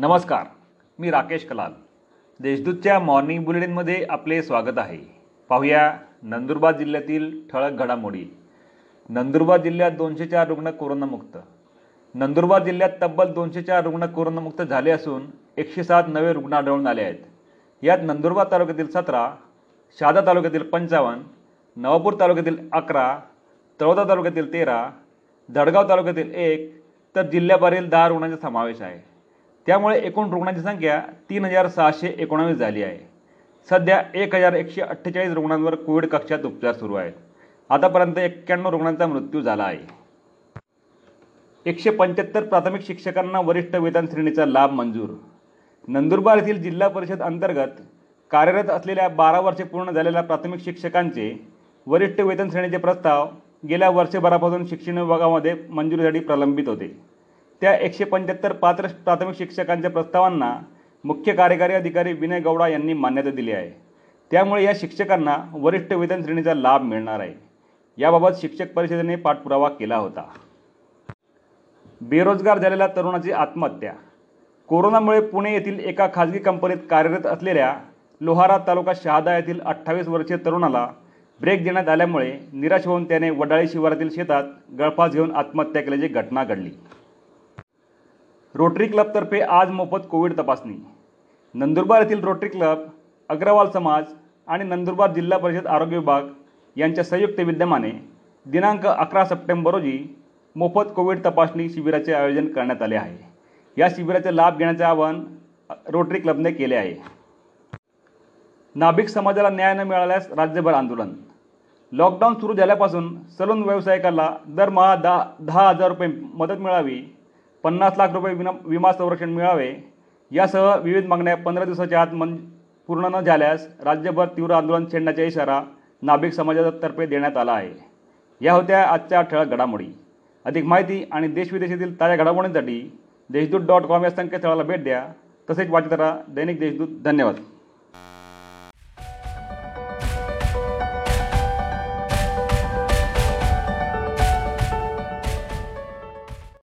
नमस्कार मी राकेश कलाल. देशदूतच्या मॉर्निंग बुलेटिनमध्ये आपले स्वागत आहे. पाहूया नंदुरबार जिल्ह्यातील ठळक घडामोडी. नंदुरबार जिल्ह्यात दोनशे चार रुग्ण कोरोनामुक्त. नंदुरबार जिल्ह्यात तब्बल दोनशे चार रुग्ण कोरोनामुक्त झाले असून एकशे सात नवे रुग्ण आढळून आले आहेत. यात नंदुरबार तालुक्यातील सतरा शहादा तालुक्यातील पंचावन्न नवापूर तालुक्यातील अकरा तळोदा तालुक्यातील तेरा धडगाव तालुक्यातील एक तर जिल्ह्याभरील दहा रुग्णांचा समावेश आहे. त्यामुळे एकूण रुग्णांची संख्या तीन हजार सहाशे एकोणावीस झाली आहे. सध्या एक हजार एकशे अठ्ठेचाळीस रुग्णांवर कोविड कक्षात उपचार सुरू आहेत. आतापर्यंत एक्क्याण्णव रुग्णांचा मृत्यू झाला आहे. एकशे पंच्याहत्तर प्राथमिक शिक्षकांना वरिष्ठ वेतन श्रेणीचा लाभ मंजूर. नंदुरबार येथील जिल्हा परिषद अंतर्गत कार्यरत असलेल्या बारा वर्षे पूर्ण झालेल्या प्राथमिक शिक्षकांचे वरिष्ठ वेतन श्रेणीचे प्रस्ताव गेल्या वर्षभरापासून शिक्षण विभागामध्ये मंजुरीसाठी प्रलंबित होते. त्या एकशे पंच्याहत्तर पात्र प्राथमिक शिक्षकांच्या प्रस्तावांना मुख्य कार्यकारी अधिकारी विनय गौडा यांनी मान्यता दिली आहे. त्यामुळे या शिक्षकांना वरिष्ठ वेतन श्रेणीचा लाभ मिळणार आहे. याबाबत शिक्षक परिषदेने पाठपुरावा केला होता. बेरोजगार झालेल्या तरुणाची आत्महत्या. कोरोनामुळे पुणे येथील एका खाजगी कंपनीत कार्यरत असलेल्या लोहारा तालुका शहादा येथील अठ्ठावीस वर्षीय तरुणाला ब्रेक देण्यात आल्यामुळे निराश होऊन त्याने वडाळी शिवारातील शेतात गळफास घेऊन आत्महत्या केल्याची घटना घडली. रोटरी क्लबतर्फे आज मोफत कोविड तपासणी. नंदुरबार येथील रोटरी क्लब अग्रवाल समाज आणि नंदुरबार जिल्हा परिषद आरोग्य विभाग यांच्या संयुक्त विद्यमाने दिनांक अकरा सप्टेंबर रोजी मोफत कोविड तपासणी शिबिराचे आयोजन करण्यात आले आहे. या शिबिराचे लाभ घेण्याचे आवाहन रोटरी क्लबने केले आहे. नाभिक समाजाला न्याय न मिळाल्यास राज्यभर आंदोलन. लॉकडाऊन सुरू झाल्यापासून सलून व्यावसायिकाला दरमहा दहा दहा हजार रुपये मदत मिळावी पन्नास लाख रुपये विना विमा संरक्षण मिळावे. यासह विविध मागण्या पंधरा दिवसाच्या आत मन पूर्ण न झाल्यास राज्यभर तीव्र आंदोलन छेडण्याचा इशारा नाभिक समाजातर्फे देण्यात आला आहे. या होत्या आजच्या ठळक घडामोडी. अधिक माहिती आणि देशविदेशातील ताज्या घडामोडींसाठी देशदूत डॉट कॉम या संकेतस्थळाला भेट द्या. तसेच वाचत राहा दैनिक देशदूत. धन्यवाद.